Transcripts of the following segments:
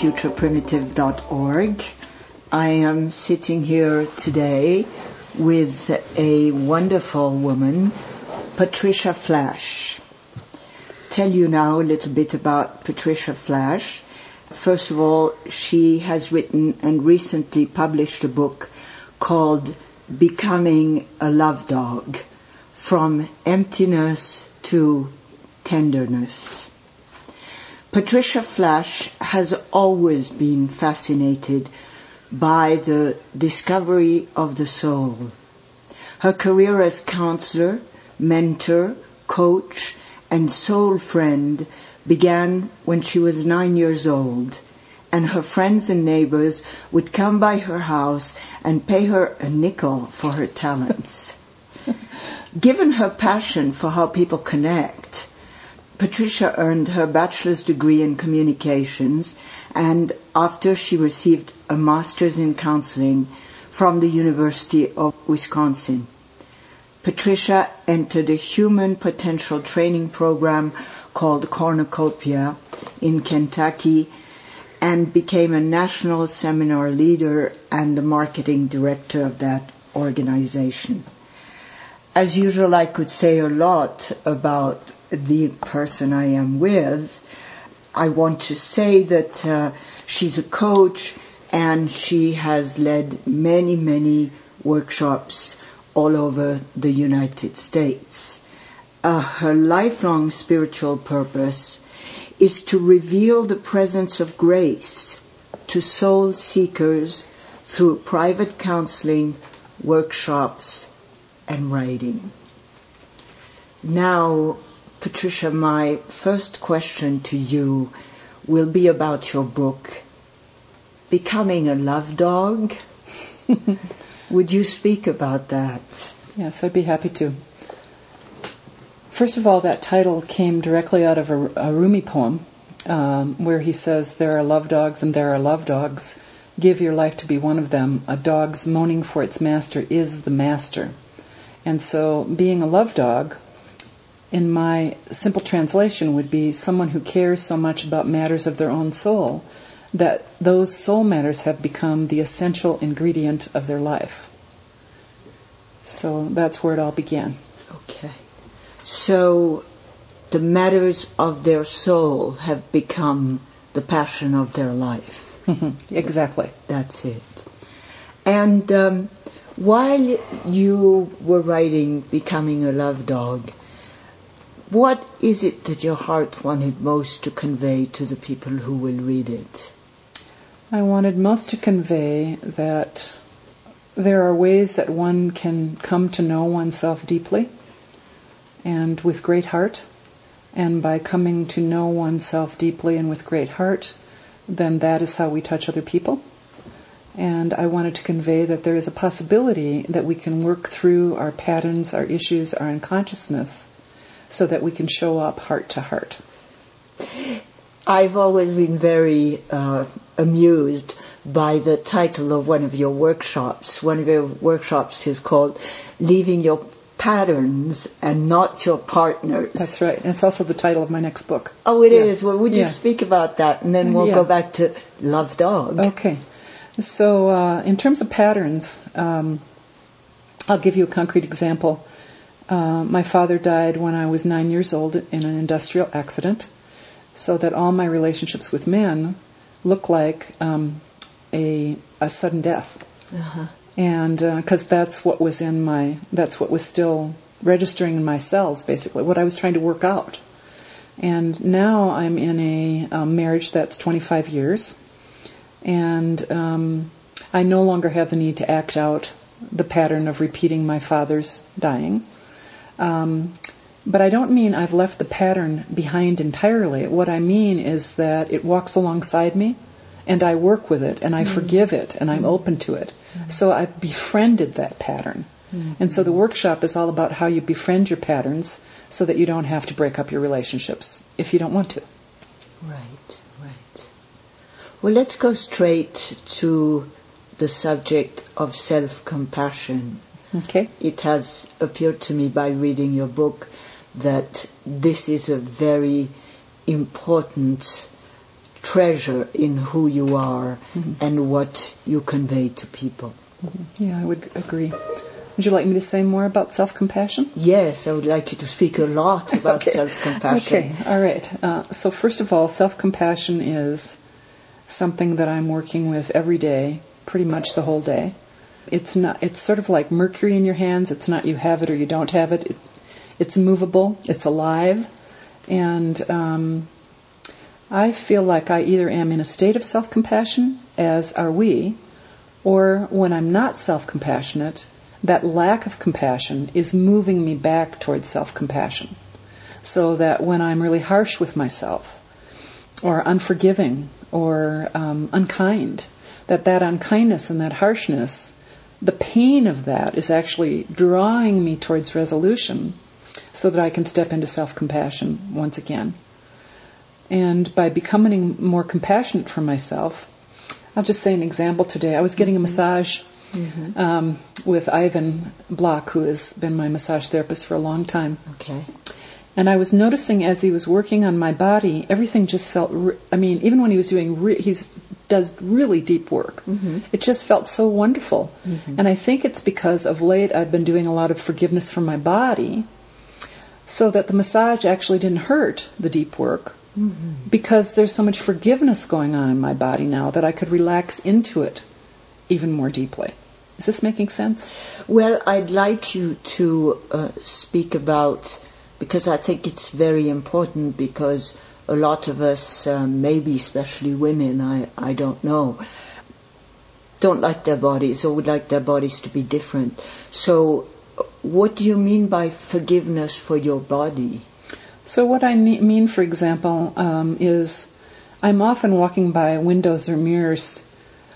futureprimitive.org. I am sitting here today with a wonderful woman, Patricia Flasch. Tell you now a little bit about Patricia Flasch. First of all, she has written and recently published a book called Becoming a Love Dog From Emptiness to Tenderness. Patricia Flasch has always been fascinated by the discovery of the soul. Her career as counselor, mentor, coach, and soul friend began when she was nine years old, and her friends and neighbors would come by her house and pay her a nickel for her talents. Given her passion for how people connect, Patricia earned her bachelor's degree in communications and after she received a master's in counseling from the University of Wisconsin. Patricia entered a human potential training program called Cornucopia in Kentucky and became a national seminar leader and the marketing director of that organization. As usual, I could say a lot about the person I am with. I want to say that uh, she's a coach and she has led many, many workshops all over the United States. Uh, her lifelong spiritual purpose is to reveal the presence of grace to soul seekers through private counseling, workshops, and writing. Now, Patricia, my first question to you will be about your book, Becoming a Love Dog. Would you speak about that? Yes, I'd be happy to. First of all, that title came directly out of a, a Rumi poem um, where he says, There are love dogs and there are love dogs. Give your life to be one of them. A dog's moaning for its master is the master. And so, being a love dog in my simple translation would be someone who cares so much about matters of their own soul that those soul matters have become the essential ingredient of their life. So that's where it all began. Okay. So the matters of their soul have become the passion of their life. exactly. That's it. And um, while you were writing Becoming a Love Dog, what is it that your heart wanted most to convey to the people who will read it? I wanted most to convey that there are ways that one can come to know oneself deeply and with great heart. And by coming to know oneself deeply and with great heart, then that is how we touch other people. And I wanted to convey that there is a possibility that we can work through our patterns, our issues, our unconsciousness so that we can show up heart to heart? I've always been very uh, amused by the title of one of your workshops. One of your workshops is called Leaving Your Patterns and Not Your Partners. That's right. And it's also the title of my next book. Oh, it yeah. is. Well, would you yeah. speak about that? And then we'll yeah. go back to Love Dog. Okay. So, uh, in terms of patterns, um, I'll give you a concrete example. Uh, my father died when I was nine years old in an industrial accident, so that all my relationships with men look like um, a a sudden death, uh-huh. and because uh, that's what was in my that's what was still registering in my cells, basically what I was trying to work out. And now I'm in a um, marriage that's 25 years, and um, I no longer have the need to act out the pattern of repeating my father's dying. Um, but I don't mean I've left the pattern behind entirely. What I mean is that it walks alongside me and I work with it and I mm forgive it and I'm mm open to it. mm So I've befriended that pattern. mm And so the workshop is all about how you befriend your patterns so that you don't have to break up your relationships if you don't want to. Right. Well, let's go straight to the subject of self compassion. Okay. It has appeared to me by reading your book that this is a very important treasure in who you are and what you convey to people. Yeah, I would agree. Would you like me to say more about self compassion? Yes, I would like you to speak a lot about Okay. self compassion. Okay, all right. Uh, so, first of all, self compassion is something that I'm working with every day, pretty much the whole day. It's not. It's sort of like mercury in your hands. It's not you have it or you don't have it. it it's movable. It's alive, and um, I feel like I either am in a state of self compassion, as are we, or when I'm not self compassionate, that lack of compassion is moving me back towards self compassion. So that when I'm really harsh with myself, or unforgiving, or um, unkind, that that unkindness and that harshness, the pain of that is actually drawing me towards resolution so that I can step into self compassion once again. And by becoming more compassionate for myself, I'll just say an example today. I was getting a massage um, with Ivan Block, who has been my massage therapist for a long time. Okay. And I was noticing as he was working on my body, everything just felt. Re- I mean, even when he was doing, re- he does really deep work. Mm-hmm. It just felt so wonderful. Mm-hmm. And I think it's because of late I've been doing a lot of forgiveness for my body, so that the massage actually didn't hurt the deep work. Mm-hmm. Because there's so much forgiveness going on in my body now that I could relax into it even more deeply. Is this making sense? Well, I'd like you to uh, speak about because I think it's very important because a lot of us, um, maybe especially women, I, I don't know, don't like their bodies or would like their bodies to be different. So, what do you mean by forgiveness for your body? So, what I mean, for example, um, is I'm often walking by windows or mirrors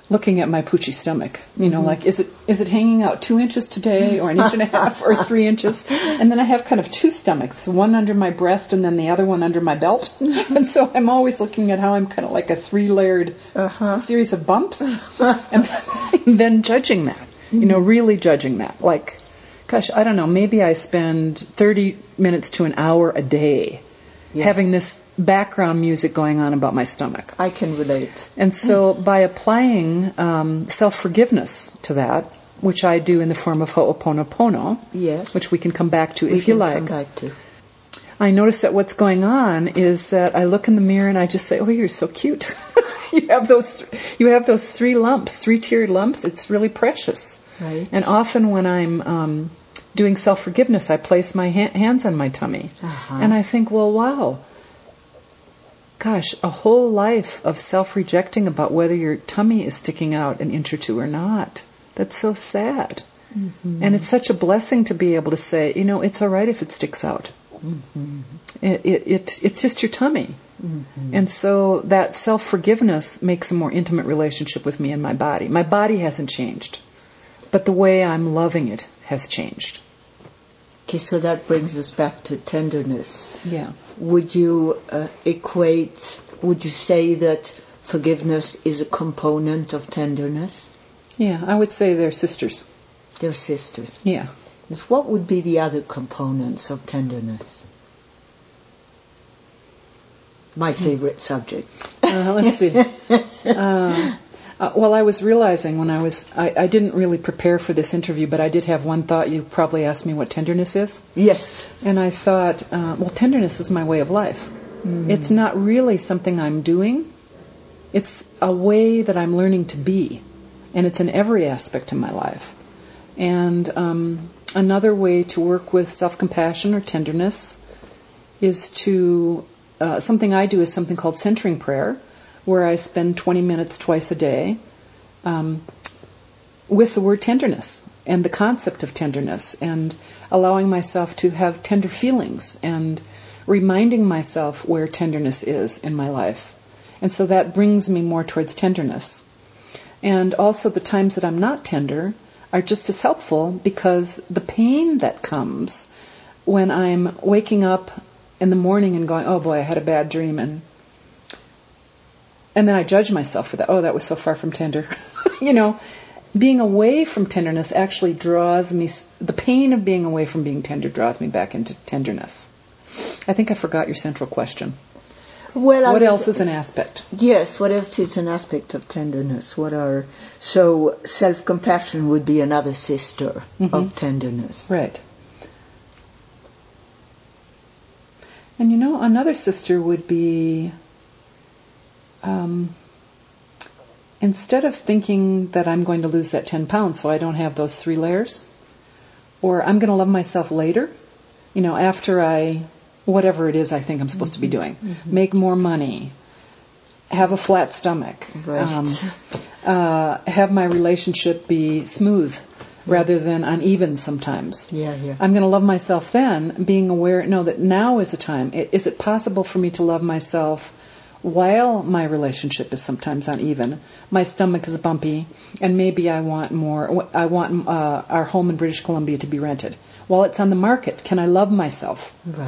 looking at my poochy stomach. You know, mm-hmm. like, is it is it hanging out two inches today, or an inch and a half, or three inches? And then I have kind of two stomachs, one under my breast and then the other one under my belt. Mm-hmm. and so I'm always looking at how I'm kind of like a three layered Uh-huh. series of bumps, and then judging that. You know, mm-hmm. really judging that. Like, gosh, I don't know, maybe I spend 30 minutes to an hour a day Yeah. having this background music going on about my stomach. I can relate. And so by applying um, self forgiveness to that, which I do in the form of Ho'oponopono, Yes. which we can come back to we if you like, come back to. I notice that what's going on is that I look in the mirror and I just say, "Oh, you're so cute. you have those, you have those three lumps, three tiered lumps. It's really precious." Right. And often when I'm um, doing self forgiveness, I place my ha- hands on my tummy, Uh-huh. and I think, "Well, wow." Gosh, a whole life of self rejecting about whether your tummy is sticking out an inch or two or not. That's so sad. Mm-hmm. And it's such a blessing to be able to say, you know, it's all right if it sticks out. Mm-hmm. It, it, it, it's just your tummy. Mm-hmm. And so that self forgiveness makes a more intimate relationship with me and my body. My body hasn't changed, but the way I'm loving it has changed. Okay, so that brings us back to tenderness. Yeah. Would you uh, equate, would you say that forgiveness is a component of tenderness? Yeah, I would say they're sisters. They're sisters. Yeah. What would be the other components of tenderness? My favorite subject. Uh, let's see. Uh, uh, well, I was realizing when I was, I, I didn't really prepare for this interview, but I did have one thought. You probably asked me what tenderness is. Yes. And I thought, uh, well, tenderness is my way of life. It's not really something I'm doing, it's a way that I'm learning to be. And it's in every aspect of my life. And um, another way to work with self compassion or tenderness is to, uh, something I do is something called centering prayer, where I spend 20 minutes twice a day um, with the word tenderness and the concept of tenderness and allowing myself to have tender feelings and reminding myself where tenderness is in my life. And so that brings me more towards tenderness. And also the times that I'm not tender are just as helpful because the pain that comes when I'm waking up in the morning and going, oh boy, I had a bad dream and and then I judge myself for that. Oh, that was so far from tender. you know, being away from tenderness actually draws me, the pain of being away from being tender draws me back into tenderness. I think I forgot your central question. Well, what was- else is an aspect? Yes, what else is an aspect of tenderness? What are so self-compassion would be another sister Mhm. of tenderness. Right. And you know, another sister would be um, instead of thinking that I'm going to lose that 10 pounds so I don't have those three layers, or I'm going to love myself later, you know, after I, whatever it is I think I'm supposed to be doing, make more money, have a flat stomach, Right. uh, have my relationship be smooth rather than uneven sometimes. Yeah, yeah. I'm going to love myself then, being aware, no, that now is the time. Is it possible for me to love myself while my relationship is sometimes uneven? My stomach is bumpy, and maybe I want more, I want uh, our home in British Columbia to be rented. While it's on the market, can I love myself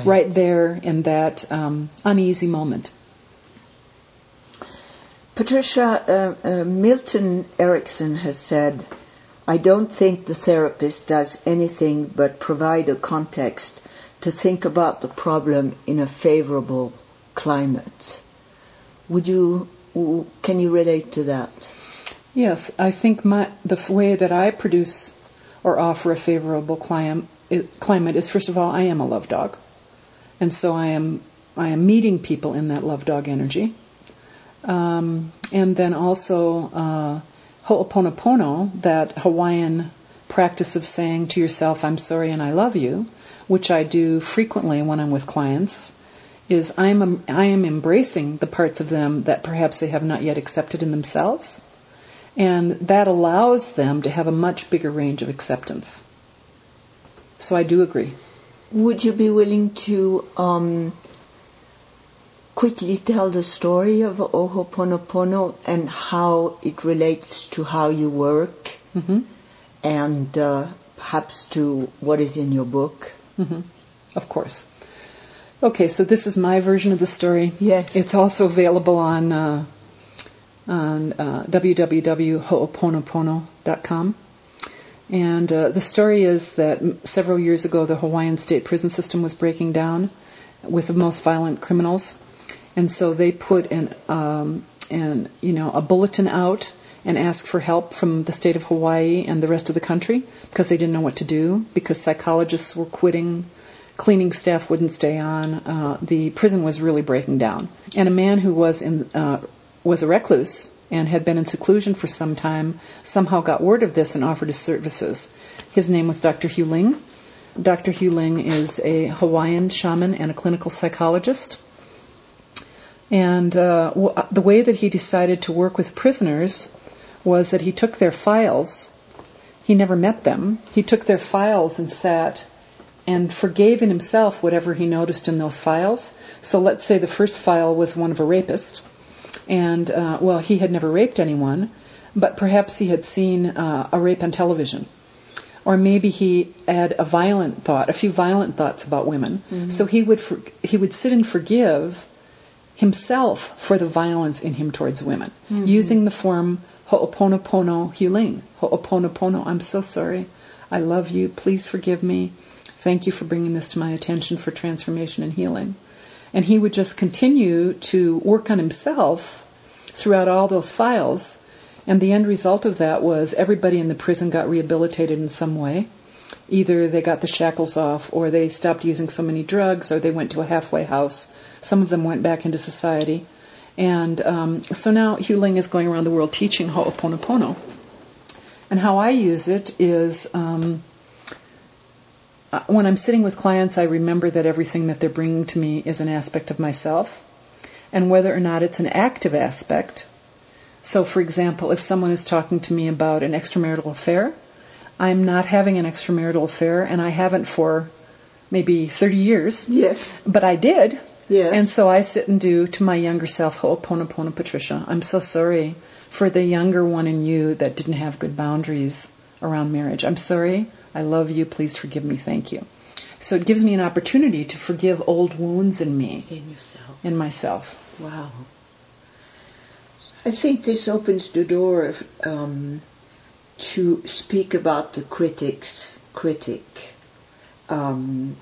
Right. there in that um, uneasy moment? Patricia, uh, uh, Milton Erickson has said, I don't think the therapist does anything but provide a context to think about the problem in a favorable climate. Would you, can you relate to that? Yes, I think my the way that I produce or offer a favorable clim- climate is first of all I am a love dog, and so I am I am meeting people in that love dog energy, um, and then also uh, Ho'oponopono, that Hawaiian practice of saying to yourself I'm sorry and I love you, which I do frequently when I'm with clients. Is I'm I am embracing the parts of them that perhaps they have not yet accepted in themselves, and that allows them to have a much bigger range of acceptance. So I do agree. Would you be willing to um, quickly tell the story of Ho'oponopono and how it relates to how you work hmm and uh, perhaps to what is in your book? hmm Of course. Okay, so this is my version of the story. Yes. It's also available on uh, on uh, www.ho'oponopono.com. And uh, the story is that several years ago, the Hawaiian state prison system was breaking down with the most violent criminals, and so they put an, um, an you know a bulletin out and asked for help from the state of Hawaii and the rest of the country because they didn't know what to do because psychologists were quitting, cleaning staff wouldn't stay on. Uh, the prison was really breaking down, and a man who was in uh, was a recluse and had been in seclusion for some time somehow got word of this and offered his services. His name was Dr. Hew Len. Dr. Hew Len is a Hawaiian shaman and a clinical psychologist. And uh, w- the way that he decided to work with prisoners was that he took their files. He never met them. He took their files and sat and forgave in himself whatever he noticed in those files. So let's say the first file was one of a rapist, and uh, well, he had never raped anyone, but perhaps he had seen uh, a rape on television. Or maybe he had a violent thought, a few violent thoughts about women. So he would for, he would sit and forgive himself for the violence in him towards women, using the form ho'oponopono healing. Ho'oponopono, I'm so sorry. I love you. Please forgive me. Thank you for bringing this to my attention for transformation and healing. And he would just continue to work on himself throughout all those files. And the end result of that was everybody in the prison got rehabilitated in some way. Either they got the shackles off, or they stopped using so many drugs, or they went to a halfway house. Some of them went back into society. And um, so now Hew Len is going around the world teaching Ho'oponopono. And how I use it is um, Uh, when I'm sitting with clients, I remember that everything that they're bringing to me is an aspect of myself. And whether or not it's an active aspect. So, for example, if someone is talking to me about an extramarital affair, I'm not having an extramarital affair, and I haven't for maybe 30 years, Yes. but I did. Yes. And so I sit and do to my younger self, Ho'oponopono Patricia. I'm so sorry for the younger one in you that didn't have good boundaries around marriage. I'm sorry. I love you. Please forgive me. Thank you. So it gives me an opportunity to forgive old wounds in me, In yourself. in myself. Wow. I think this opens the door of, um, to speak about the critic's critic. Um,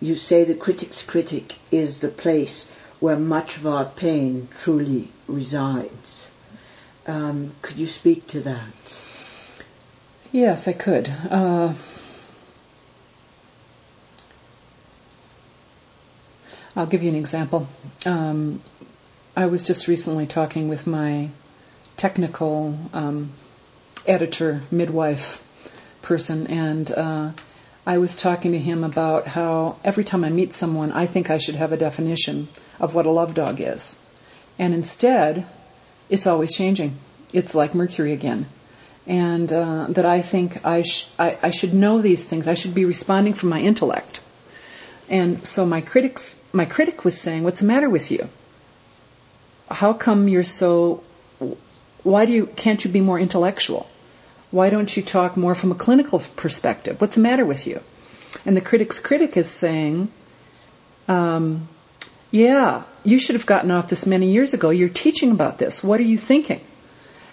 you say the critic's critic is the place where much of our pain truly resides. Um, could you speak to that? Yes, I could. Uh, I'll give you an example. Um, I was just recently talking with my technical um, editor, midwife person, and uh, I was talking to him about how every time I meet someone, I think I should have a definition of what a love dog is. And instead, it's always changing. It's like Mercury again. And uh, that I think I, sh- I, I should know these things. I should be responding from my intellect. And so my critics, my critic was saying, "What's the matter with you? How come you're so? Why do you can't you be more intellectual? Why don't you talk more from a clinical perspective? What's the matter with you?" And the critic's critic is saying, um, "Yeah, you should have gotten off this many years ago. You're teaching about this. What are you thinking?"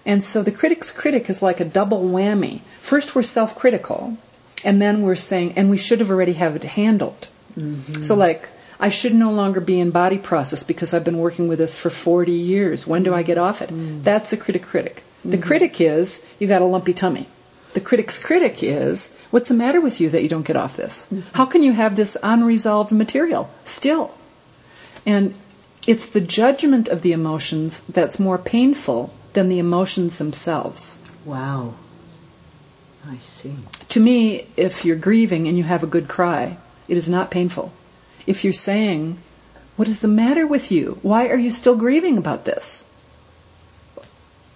And so the critic's critic is like a double whammy. First, we're self-critical, and then we're saying, and we should have already have it handled. Mm-hmm. So, like, I should no longer be in body process because I've been working with this for 40 years. When do I get off it? Mm. That's the critic critic. The Mm-hmm. critic is, you got a lumpy tummy. The critic's critic is, what's the matter with you that you don't get off this? Mm-hmm. How can you have this unresolved material still? And it's the judgment of the emotions that's more painful than the emotions themselves. Wow. I see. To me, if you're grieving and you have a good cry, it is not painful. If you're saying, What is the matter with you? Why are you still grieving about this?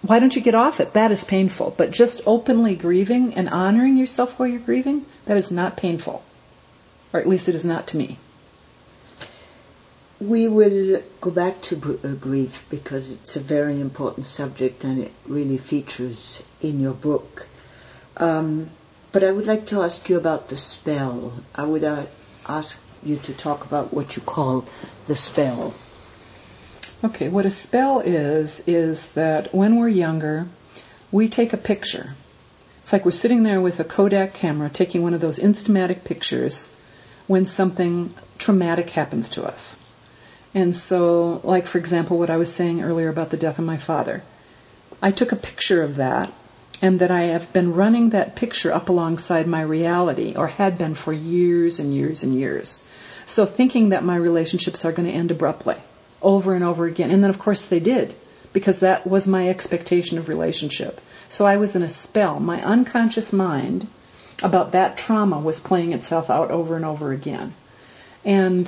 Why don't you get off it? That is painful. But just openly grieving and honoring yourself while you're grieving, that is not painful. Or at least it is not to me. We will go back to uh, grief because it's a very important subject and it really features in your book. Um, but I would like to ask you about the spell. I would uh, ask you to talk about what you call the spell. Okay, what a spell is, is that when we're younger, we take a picture. It's like we're sitting there with a Kodak camera taking one of those instamatic pictures when something traumatic happens to us. And so, like for example, what I was saying earlier about the death of my father, I took a picture of that, and that I have been running that picture up alongside my reality, or had been for years and years and years. So, thinking that my relationships are going to end abruptly, over and over again. And then, of course, they did, because that was my expectation of relationship. So, I was in a spell. My unconscious mind about that trauma was playing itself out over and over again. And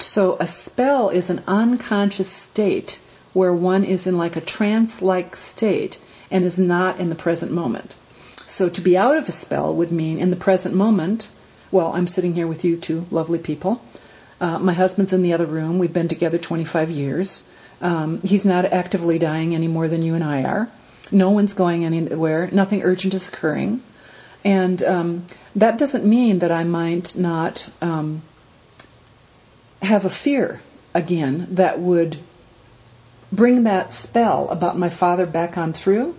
so a spell is an unconscious state where one is in like a trance like state and is not in the present moment. So to be out of a spell would mean in the present moment, well, I'm sitting here with you two lovely people. Uh, my husband's in the other room. We've been together 25 years. Um, he's not actively dying any more than you and I are. No one's going anywhere. Nothing urgent is occurring. And um, that doesn't mean that I might not um, have a fear again that would bring that spell about my father back on through.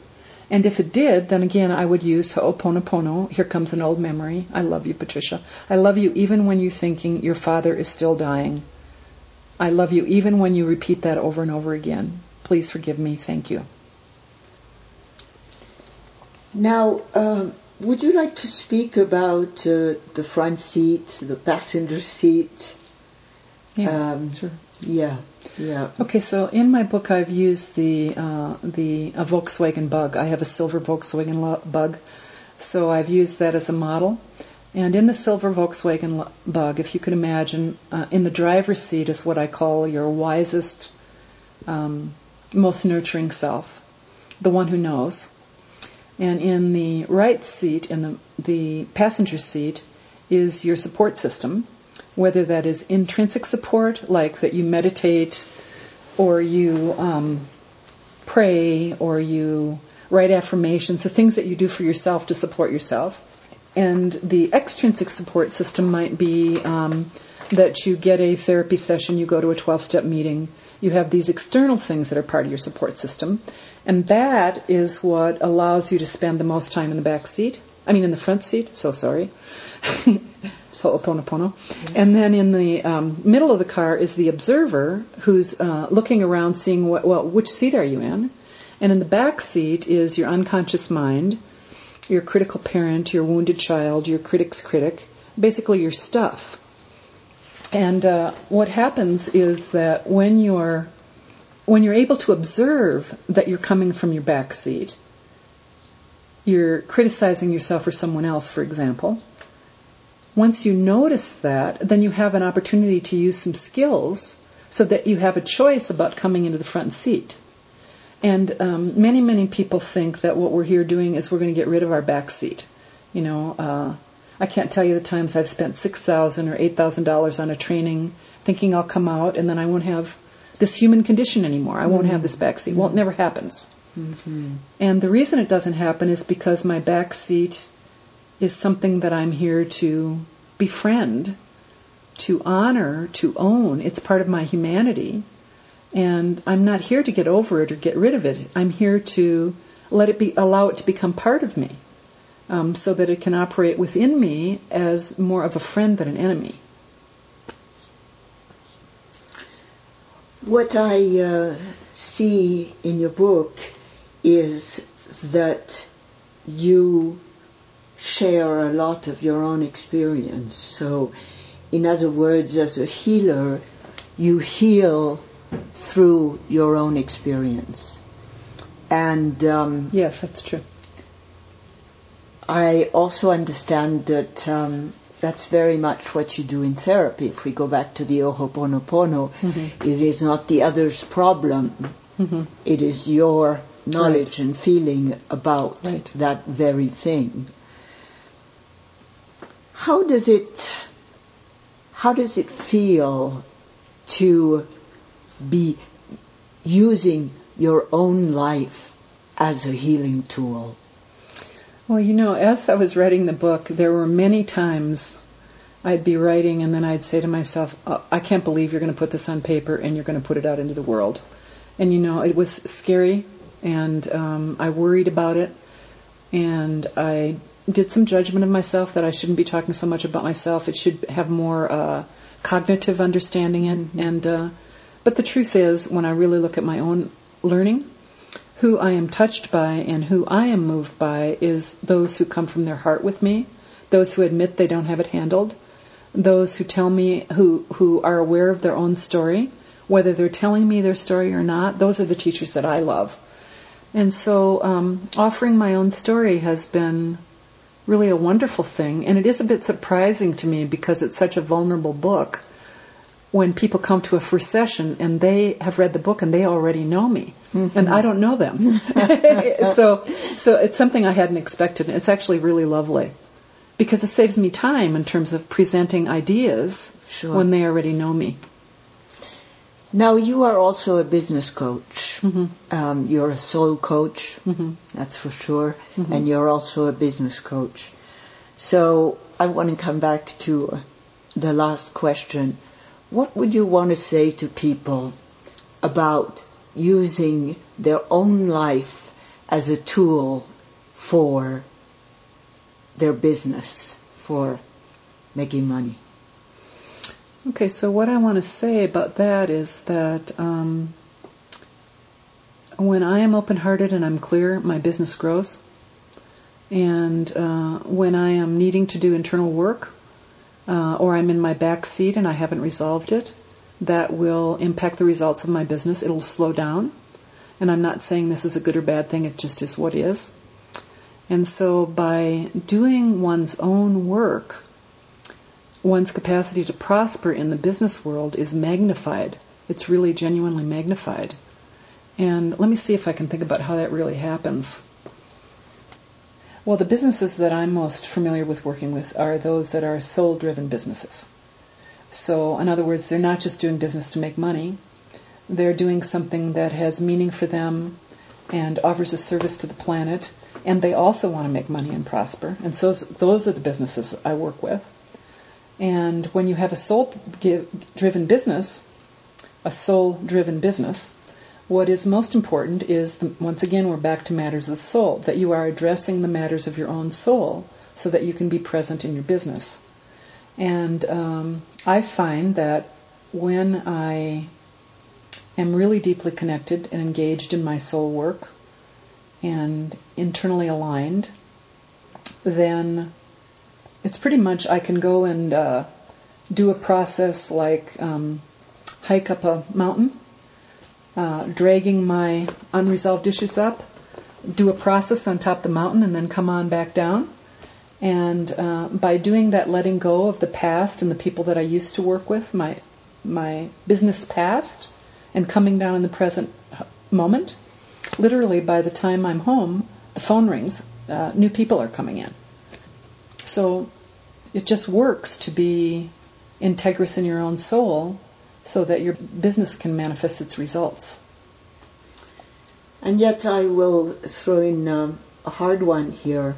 And if it did, then again I would use Ho'oponopono. Here comes an old memory. I love you, Patricia. I love you even when you're thinking your father is still dying. I love you even when you repeat that over and over again. Please forgive me. Thank you. Now, um, would you like to speak about uh, the front seat, the passenger seat? Yeah, Um, sure. Yeah, yeah. Okay, so in my book, I've used the uh, the a Volkswagen Bug. I have a silver Volkswagen lo- Bug, so I've used that as a model. And in the silver Volkswagen lo- Bug, if you can imagine, uh, in the driver's seat is what I call your wisest, um, most nurturing self, the one who knows. And in the right seat, in the the passenger seat, is your support system, whether that is intrinsic support, like that you meditate, or you um, pray, or you write affirmations, the things that you do for yourself to support yourself. And the extrinsic support system might be um, that you get a therapy session, you go to a 12 step meeting, you have these external things that are part of your support system. And that is what allows you to spend the most time in the back seat. I mean, in the front seat. So sorry. so oponopono. And then in the um, middle of the car is the observer who's uh, looking around, seeing what, well, which seat are you in? And in the back seat is your unconscious mind, your critical parent, your wounded child, your critic's critic, basically your stuff. And uh, what happens is that when you're when you're able to observe that you're coming from your back seat, you're criticizing yourself or someone else, for example. Once you notice that, then you have an opportunity to use some skills so that you have a choice about coming into the front seat. And um, many, many people think that what we're here doing is we're going to get rid of our back seat. You know, uh, I can't tell you the times I've spent six thousand or eight thousand dollars on a training, thinking I'll come out and then I won't have this human condition anymore. I won't mm-hmm. have this back seat. Mm-hmm. Well, it never happens. Mm-hmm. And the reason it doesn't happen is because my back seat is something that I'm here to befriend, to honor, to own. It's part of my humanity. And I'm not here to get over it or get rid of it. I'm here to let it be, allow it to become part of me, um, so that it can operate within me as more of a friend than an enemy. What I uh, see in your book is that you share a lot of your own experience. So, in other words, as a healer, you heal through your own experience. And um, yes, that's true. I also understand that um, that's very much what you do in therapy. If we go back to the Ho'oponopono, mm-hmm. it is not the other's problem. Mm-hmm. It is your knowledge right. and feeling about right. that very thing. How does it how does it feel to be using your own life as a healing tool? Well, you know, as I was writing the book, there were many times I'd be writing and then I'd say to myself, oh, I can't believe you're going to put this on paper and you're going to put it out into the world. And, you know, it was scary and um, I worried about it and I did some judgment of myself that I shouldn't be talking so much about myself. It should have more uh, cognitive understanding in. Mm-hmm. And uh, but the truth is, when I really look at my own learning, who I am touched by and who I am moved by is those who come from their heart with me, those who admit they don't have it handled, those who tell me who who are aware of their own story, whether they're telling me their story or not. Those are the teachers that I love. And so, um, offering my own story has been really a wonderful thing. And it is a bit surprising to me because it's such a vulnerable book when people come to a first session and they have read the book and they already know me mm-hmm. and I don't know them. so so it's something I hadn't expected. It's actually really lovely because it saves me time in terms of presenting ideas sure. when they already know me. Now you are also a business coach. Mm-hmm. Um, you're a soul coach, mm-hmm. that's for sure, mm-hmm. and you're also a business coach. So I want to come back to the last question. What would you want to say to people about using their own life as a tool for their business, for making money? Okay, so what I want to say about that is that um, when I am open hearted and I'm clear, my business grows. And uh, when I am needing to do internal work, uh, or I'm in my back seat and I haven't resolved it, that will impact the results of my business. It'll slow down. And I'm not saying this is a good or bad thing, it just is what is. And so by doing one's own work, one's capacity to prosper in the business world is magnified. It's really genuinely magnified. And let me see if I can think about how that really happens. Well, the businesses that I'm most familiar with working with are those that are soul driven businesses. So, in other words, they're not just doing business to make money, they're doing something that has meaning for them and offers a service to the planet, and they also want to make money and prosper. And so, those are the businesses I work with. And when you have a soul driven business, a soul driven business, What is most important is, the, once again, we're back to matters of the soul, that you are addressing the matters of your own soul so that you can be present in your business. And um, I find that when I am really deeply connected and engaged in my soul work and internally aligned, then it's pretty much I can go and uh, do a process like um, hike up a mountain, uh, dragging my unresolved issues up, do a process on top of the mountain, and then come on back down. And uh, by doing that, letting go of the past and the people that I used to work with, my my business past, and coming down in the present moment, literally by the time I'm home, the phone rings, uh, new people are coming in. So it just works to be integrous in your own soul so that your business can manifest its results. And yet, I will throw in um, a hard one here.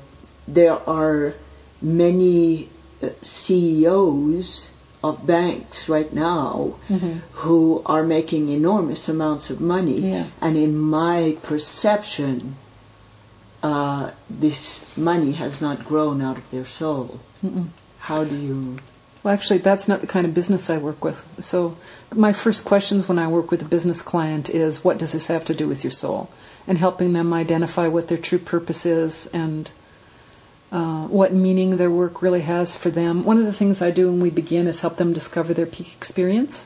There are many uh, CEOs of banks right now mm-hmm. who are making enormous amounts of money. Yeah. And in my perception, uh, this money has not grown out of their soul. Mm-mm. How do you? Well, actually, that's not the kind of business I work with. So, my first questions when I work with a business client is, what does this have to do with your soul? And helping them identify what their true purpose is and uh, what meaning their work really has for them. One of the things I do when we begin is help them discover their peak experience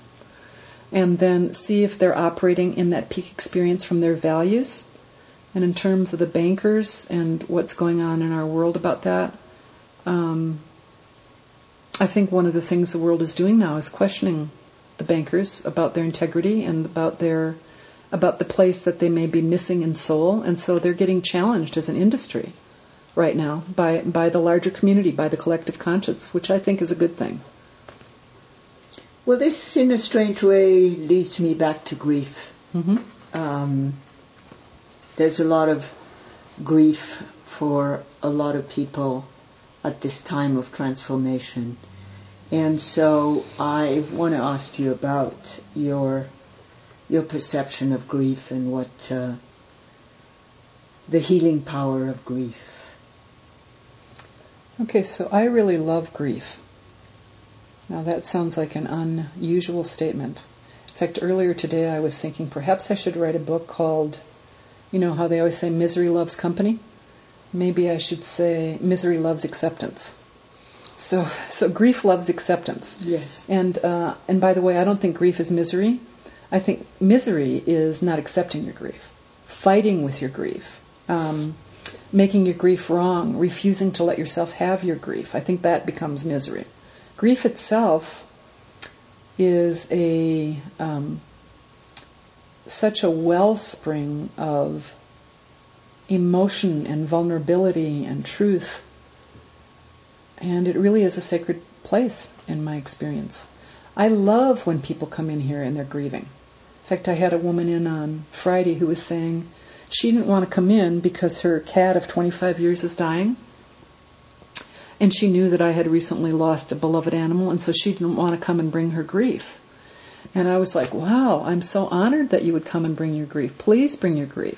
and then see if they're operating in that peak experience from their values. And in terms of the bankers and what's going on in our world about that, um, I think one of the things the world is doing now is questioning the bankers about their integrity and about their about the place that they may be missing in soul, and so they're getting challenged as an industry right now by by the larger community, by the collective conscience, which I think is a good thing. Well, this, in a strange way, leads me back to grief. Mm-hmm. Um, there's a lot of grief for a lot of people at this time of transformation. And so I want to ask you about your your perception of grief and what uh, the healing power of grief. Okay, so I really love grief. Now that sounds like an unusual statement. In fact, earlier today I was thinking perhaps I should write a book called, you know how they always say misery loves company? maybe I should say misery loves acceptance. So, so grief loves acceptance. Yes. And uh, and by the way, I don't think grief is misery. I think misery is not accepting your grief, fighting with your grief, um, making your grief wrong, refusing to let yourself have your grief. I think that becomes misery. Grief itself is a um, such a wellspring of emotion and vulnerability and truth. And it really is a sacred place in my experience. I love when people come in here and they're grieving. In fact, I had a woman in on Friday who was saying she didn't want to come in because her cat of 25 years is dying. And she knew that I had recently lost a beloved animal, and so she didn't want to come and bring her grief. And I was like, wow, I'm so honored that you would come and bring your grief. Please bring your grief.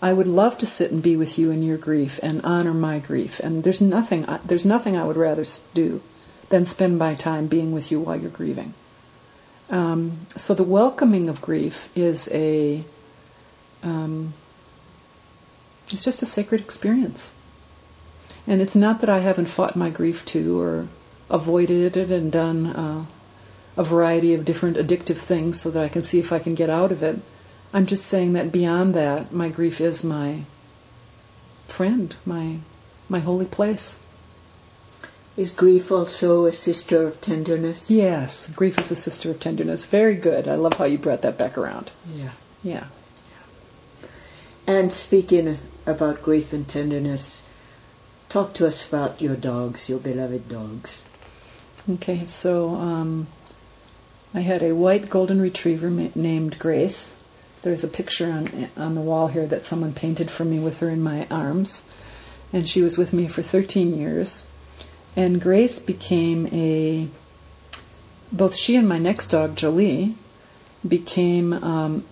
I would love to sit and be with you in your grief and honor my grief. And there's nothing there's nothing I would rather do than spend my time being with you while you're grieving. Um, so the welcoming of grief is a um, it's just a sacred experience. And it's not that I haven't fought my grief too or avoided it and done uh, a variety of different addictive things so that I can see if I can get out of it. I'm just saying that beyond that, my grief is my friend, my my holy place. Is grief also a sister of tenderness? Yes, grief is a sister of tenderness. Very good. I love how you brought that back around. Yeah. Yeah. And speaking about grief and tenderness, talk to us about your dogs, your beloved dogs. Okay, so um, I had a white golden retriever ma- named Grace there's a picture on on the wall here that someone painted for me with her in my arms, and she was with me for 13 years. And Grace became a both she and my next dog Jolie became um,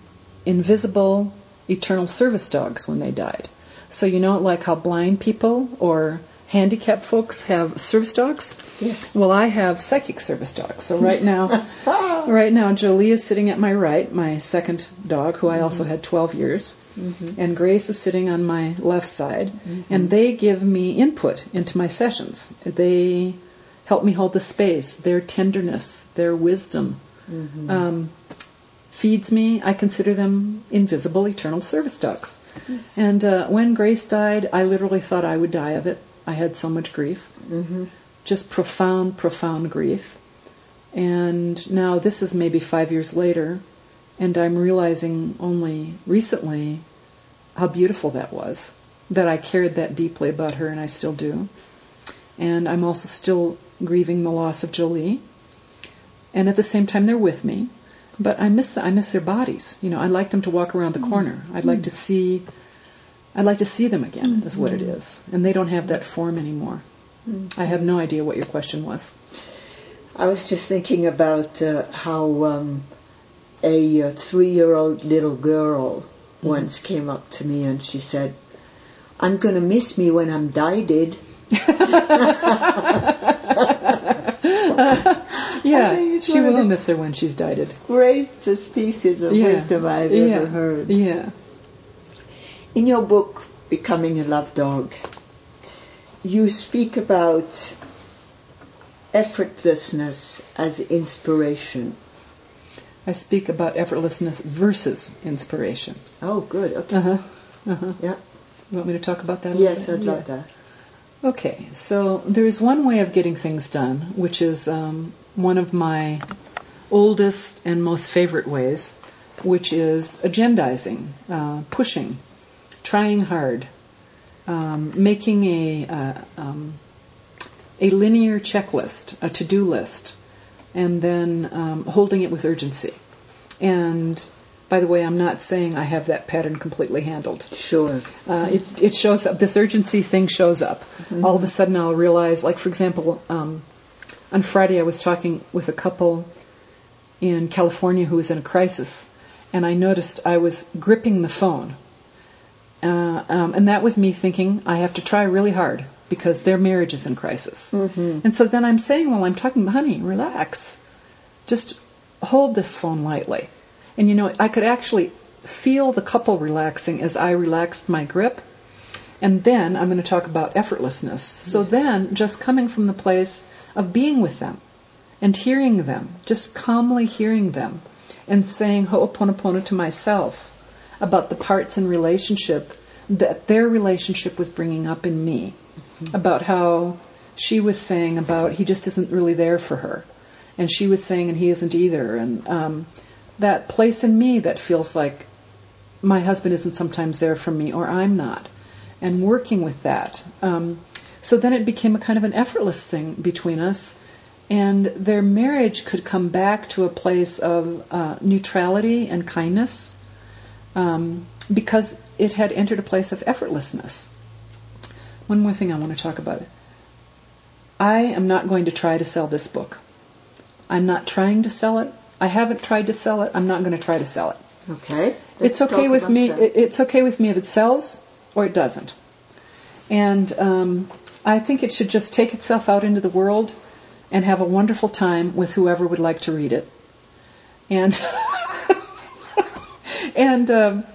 invisible eternal service dogs when they died. So you know, like how blind people or handicapped folks have service dogs. Yes. Well, I have psychic service dogs. So right now, right now, Jolie is sitting at my right, my second dog, who I also had 12 years, and Grace is sitting on my left side, and they give me input into my sessions. They help me hold the space. Their tenderness, their wisdom, um, feeds me. I consider them invisible, eternal service dogs. And uh, when Grace died, I literally thought I would die of it. I had so much grief, Mm-hmm. just profound, profound grief. And now this is maybe five years later, and I'm realizing only recently how beautiful that was. That I cared that deeply about her, and I still do. And I'm also still grieving the loss of Jolie. And at the same time, they're with me. But I miss I miss their bodies. You know, I'd like them to walk around the mm-hmm. corner. I'd like to mm-hmm. see I'd like to see them again. Mm-hmm. Is what it is. And they don't have that form anymore. I have no idea what your question was. I was just thinking about uh, how um, a uh, three-year-old little girl once came up to me and she said, "I'm going to miss me when I'm dyed." yeah, she will miss her when she's died. Greatest pieces of Yeah. wisdom I've yeah. ever heard. Yeah. In your book, Becoming a Love Dog, you speak about effortlessness as inspiration. I speak about effortlessness versus inspiration. Oh, good. Okay. Uh huh. Uh huh. Yeah. You want me to talk about that? a Yes, I'd love Yeah. that. Okay, so there is one way of getting things done, which is um, one of my oldest and most favorite ways, which is agendizing, uh, pushing, trying hard, um, making a uh, um, a linear checklist, a to-do list, and then um, holding it with urgency. And by the way, I'm not saying I have that pattern completely handled. Sure. Uh, it, it shows up. This urgency thing shows up. All of a sudden, I'll realize, like for example, um, on Friday I was talking with a couple in California who was in a crisis, and I noticed I was gripping the phone, uh, um, and that was me thinking I have to try really hard because their marriage is in crisis. Mm-hmm. And so then I'm saying, well, I'm talking, honey, relax. Just hold this phone lightly. And you know, I could actually feel the couple relaxing as I relaxed my grip. And then I'm going to talk about effortlessness. So then, just coming from the place of being with them and hearing them, just calmly hearing them and saying ho'oponopono to myself about the parts in relationship that their relationship was bringing up in me about how she was saying about he just isn't really there for her. And she was saying and he isn't either. And um, that place in me that feels like my husband isn't sometimes there for me or i'm not. And working with that. Um, so then it became a kind of an effortless thing between us. And their marriage could come back to a place of uh, neutrality and kindness um, because it had entered a place of effortlessness. One more thing I want to talk about. I am not going to try to sell this book. I'm not trying to sell it. I haven't tried to sell it. I'm not going to try to sell it. Okay. it's Let's okay with me. that. It's okay with me if it sells or it doesn't. And um, I think it should just take itself out into the world and have a wonderful time with whoever would like to read it. And and um,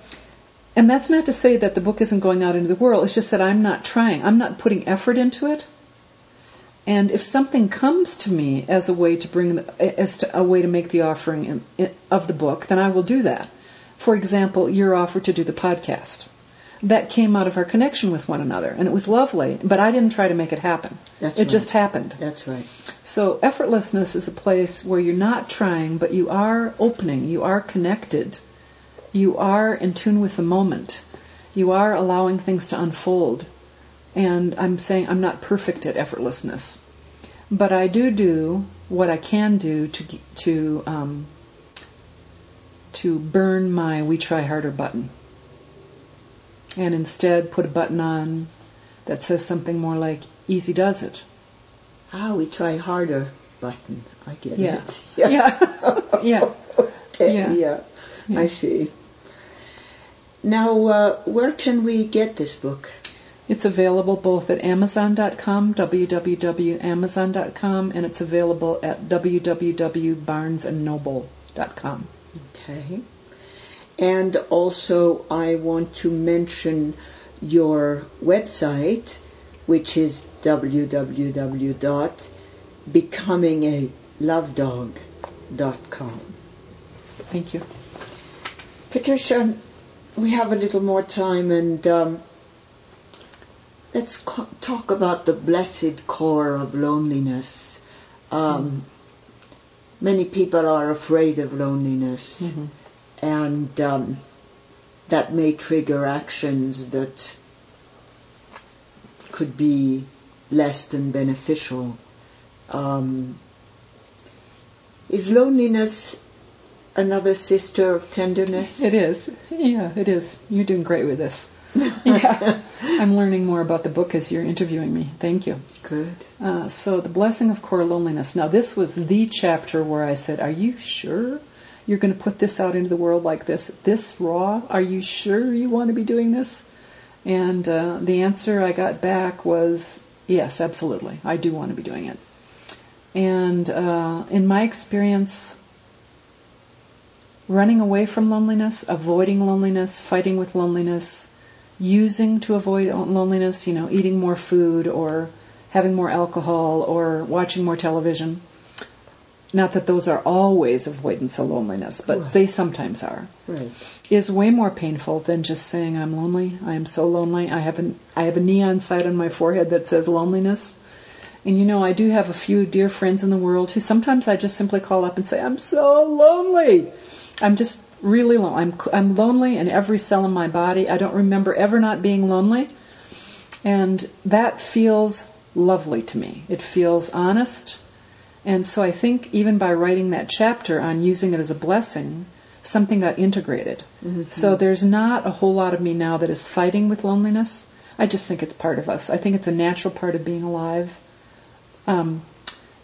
and that's not to say that the book isn't going out into the world. It's just that I'm not trying. I'm not putting effort into it. And if something comes to me as a way to bring the, as to, a way to make the offering in, of the book, then I will do that. For example, your offer to do the podcast. That came out of our connection with one another, and it was lovely. But I didn't try to make it happen. That's it right. just happened. That's right. So effortlessness is a place where you're not trying, but you are opening, you are connected, you are in tune with the moment, you are allowing things to unfold. And I'm saying I'm not perfect at effortlessness, but I do do what I can do to to um, to burn my "We Try Harder" button, and instead put a button on that says something more like "Easy does it." Ah, we try harder button. I get Yeah. it. Yeah. Yeah. okay, Yeah. yeah. Yeah. I see. Now, uh, where can we get this book? It's available both at Amazon.com, www.amazon.com, and it's available at www.barnesandnoble.com. Okay. And also, I want to mention your website, which is www.becomingalovedog.com. Thank you. Patricia, we have a little more time, and um, let's co- talk about the blessed core of loneliness. Um, Many people are afraid of loneliness, hmm and um, that may trigger actions that could be less than beneficial. Um, is loneliness another sister of tenderness? It is. Yeah, it is. You're doing great with this. yeah. I'm learning more about the book as you're interviewing me. Thank you. Good. Uh, so, The Blessing of Core Loneliness. Now, this was the chapter where I said, Are you sure you're going to put this out into the world like this? This raw? Are you sure you want to be doing this? And uh, the answer I got back was, Yes, absolutely. I do want to be doing it. And uh, in my experience, running away from loneliness, avoiding loneliness, fighting with loneliness, using to avoid loneliness, you know, eating more food or having more alcohol or watching more television. Not that those are always avoidance of loneliness, but Right. they sometimes are. Right. Is way more painful than just saying I'm lonely. I am so lonely. I have an I have a neon sign on my forehead that says loneliness. And you know, I do have a few dear friends in the world who sometimes I just simply call up and say, "I'm so lonely." I'm just really lonely. I'm I'm lonely in every cell in my body. I don't remember ever not being lonely, and that feels lovely to me. It feels honest, and so I think even by writing that chapter on using it as a blessing, something got integrated. So there's not a whole lot of me now that is fighting with loneliness. I just think it's part of us. I think it's a natural part of being alive. Um,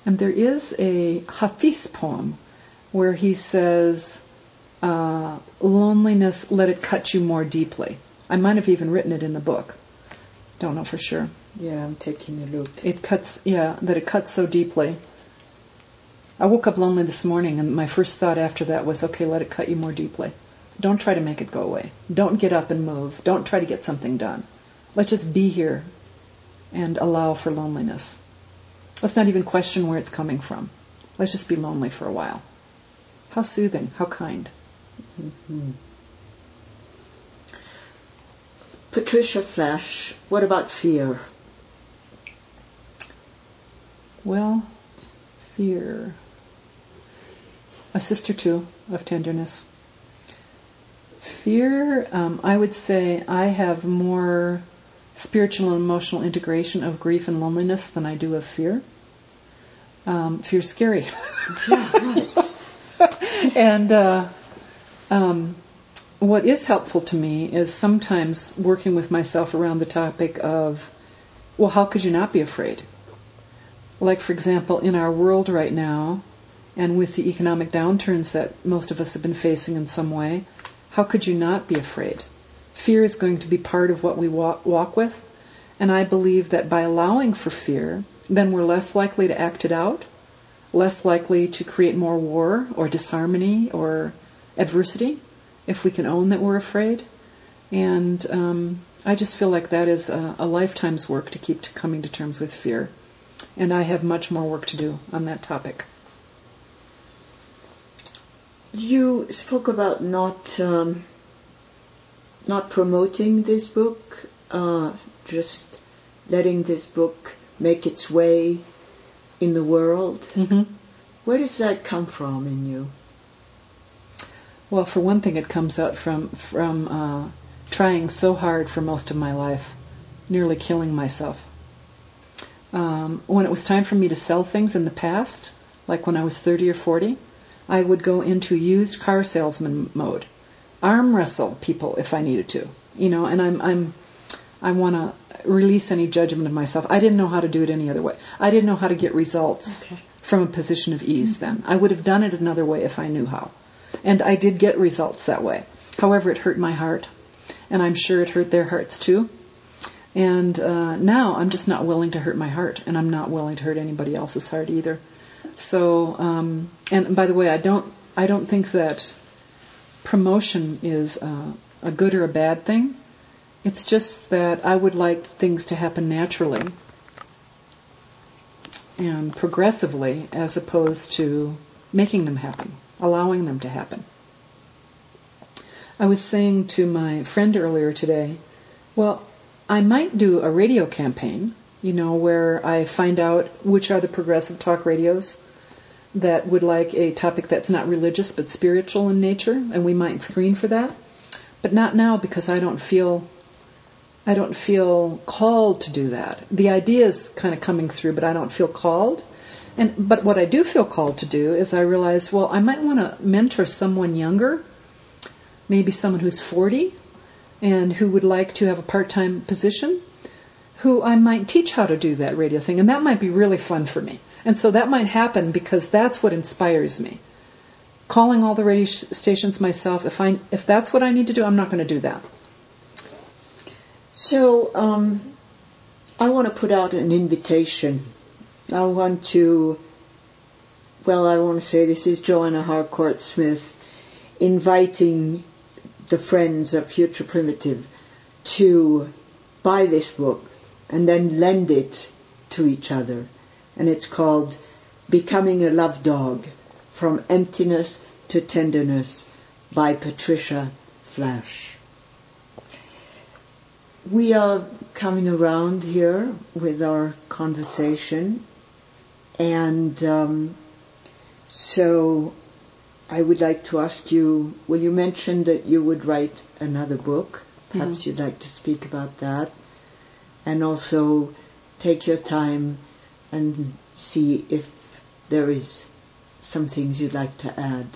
and there is a Hafiz poem where he says, uh, loneliness, let it cut you more deeply. I might have even written it in the book. Don't know for sure. Yeah, I'm taking a look. It cuts, yeah, that it cuts so deeply. I woke up lonely this morning, and my first thought after that was, okay, let it cut you more deeply. Don't try to make it go away. Don't get up and move. Don't try to get something done. Let's just be here and allow for loneliness. Let's not even question where it's coming from. Let's just be lonely for a while. How soothing, how kind. Hmm. Patricia Flasch, what about fear? Well, fear. A sister too of tenderness. Fear, um, I would say I have more spiritual and emotional integration of grief and loneliness than I do of fear. Um, fear's scary. Yeah, right. and uh, um, what is helpful to me is sometimes working with myself around the topic of, well, how could you not be afraid? Like, for example, in our world right now, and with the economic downturns that most of us have been facing in some way, how could you not be afraid? Fear is going to be part of what we walk, walk with, and I believe that by allowing for fear, then we're less likely to act it out, less likely to create more war or disharmony or adversity if we can own that we're afraid. And um, I just feel like that is a, a lifetime's work to keep to coming to terms with fear. And I have much more work to do on that topic. You spoke about not um, not promoting this book, uh, just letting this book make its way in the world. Mm-hmm. Where does that come from in you? Well, for one thing, it comes out from from uh, trying so hard for most of my life, nearly killing myself. Um, when it was time for me to sell things in the past, like when I was 30 or 40, I would go into used car salesman mode, arm wrestle people if I needed to, you know. And I'm I'm I want to release any judgment of myself. I didn't know how to do it any other way. I didn't know how to get results Okay. from a position of ease then. I would have done it another way if I knew how. And I did get results that way. However, it hurt my heart. and I'm sure it hurt their hearts too. And uh, now I'm just not willing to hurt my heart, and I'm not willing to hurt anybody else's heart either. So, um, and by the way, I don't I don't think that promotion is uh, a good or a bad thing. It's just that I would like things to happen naturally and progressively as opposed to making them happen, allowing them to happen. I was saying to my friend earlier today, well, I might do a radio campaign, you know, where I find out which are the progressive talk radios that would like a topic that's not religious but spiritual in nature, and we might screen for that. But not now because I don't feel I don't feel called to do that. The idea is kind of coming through, but I don't feel called. And but what I do feel called to do is I realize, well, I might want to mentor someone younger, maybe someone who's 40 and who would like to have a part-time position, who I might teach how to do that radio thing, and that might be really fun for me. And so that might happen because that's what inspires me. Calling all the radio stations myself, if I if that's what I need to do, I'm not going to do that. So um, I want to put out an invitation. I want to, well, I want to say this is Joanna Harcourt Smith inviting the friends of Future Primitive to buy this book and then lend it to each other. And it's called Becoming a Love Dog From Emptiness to Tenderness by Patricia Flasch. We are coming around here with our conversation, and um, so I would like to ask you well, you mentioned that you would write another book. Perhaps Mhm. you'd like to speak about that. And also take your time and see if there is some things you'd like to add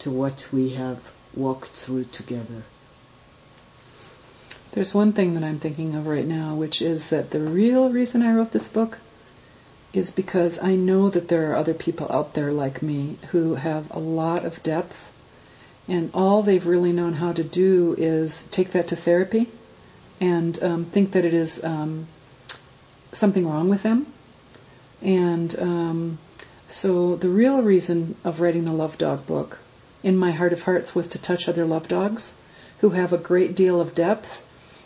to what we have walked through together. There's one thing that I'm thinking of right now, which is that the real reason I wrote this book is because I know that there are other people out there like me who have a lot of depth, and all they've really known how to do is take that to therapy and um, think that it is um, something wrong with them. And um, so the real reason of writing the Love Dog book in my heart of hearts was to touch other love dogs who have a great deal of depth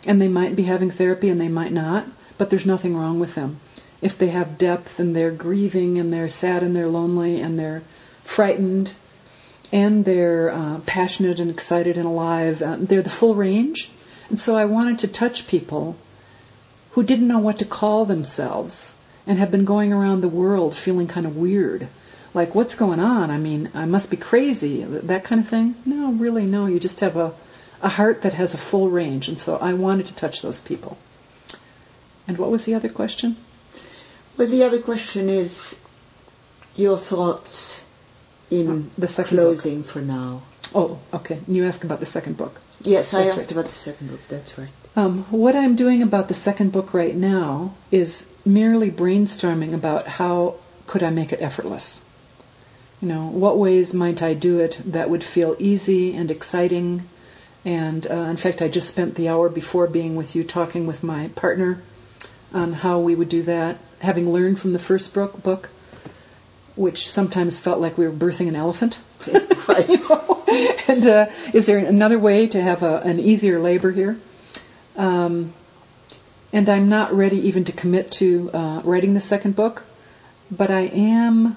and they might be having therapy and they might not, but there's nothing wrong with them. If they have depth and they're grieving and they're sad and they're lonely and they're frightened and they're uh, passionate and excited and alive, uh, they're the full range. And so I wanted to touch people who didn't know what to call themselves and have been going around the world feeling kind of weird. Like, what's going on? I mean, I must be crazy, that kind of thing. No, really, no. You just have a, a heart that has a full range. And so I wanted to touch those people. And what was the other question? Well, the other question is your thoughts in Oh, the second closing for now. Oh, okay. You asked about the second book. Yes, I asked right. about the second book. That's right. Um, what I'm doing about the second book right now is merely brainstorming about how could I make it effortless. You know, what ways might I do it that would feel easy and exciting? And uh, in fact, I just spent the hour before being with you talking with my partner on how we would do that, having learned from the first book, book which sometimes felt like we were birthing an elephant. Right. You know? and uh, is there another way to have a, an easier labor here? Um, and I'm not ready even to commit to uh, writing the second book, but I am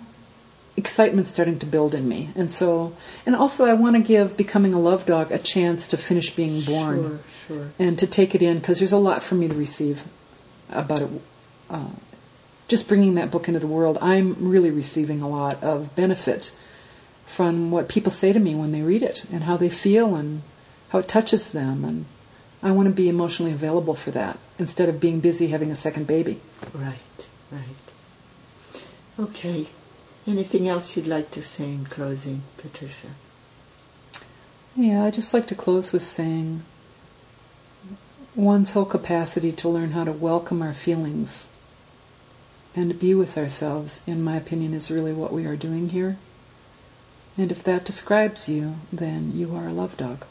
excitement starting to build in me, and so and also I want to give becoming a love dog a chance to finish being born Sure, sure. and to take it in because there's a lot for me to receive about it. Uh, just bringing that book into the world, I'm really receiving a lot of benefit from what people say to me when they read it and how they feel and how it touches them. And I want to be emotionally available for that instead of being busy having a second baby. Right, right. Okay. Anything else you'd like to say in closing, Patricia? Yeah, I just like to close with saying one's whole capacity to learn how to welcome our feelings and be with ourselves, in my opinion, is really what we are doing here. And if that describes you, then you are a love dog.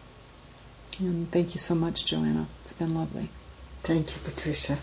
And thank you so much, Joanna. It's been lovely. Thank you, Patricia.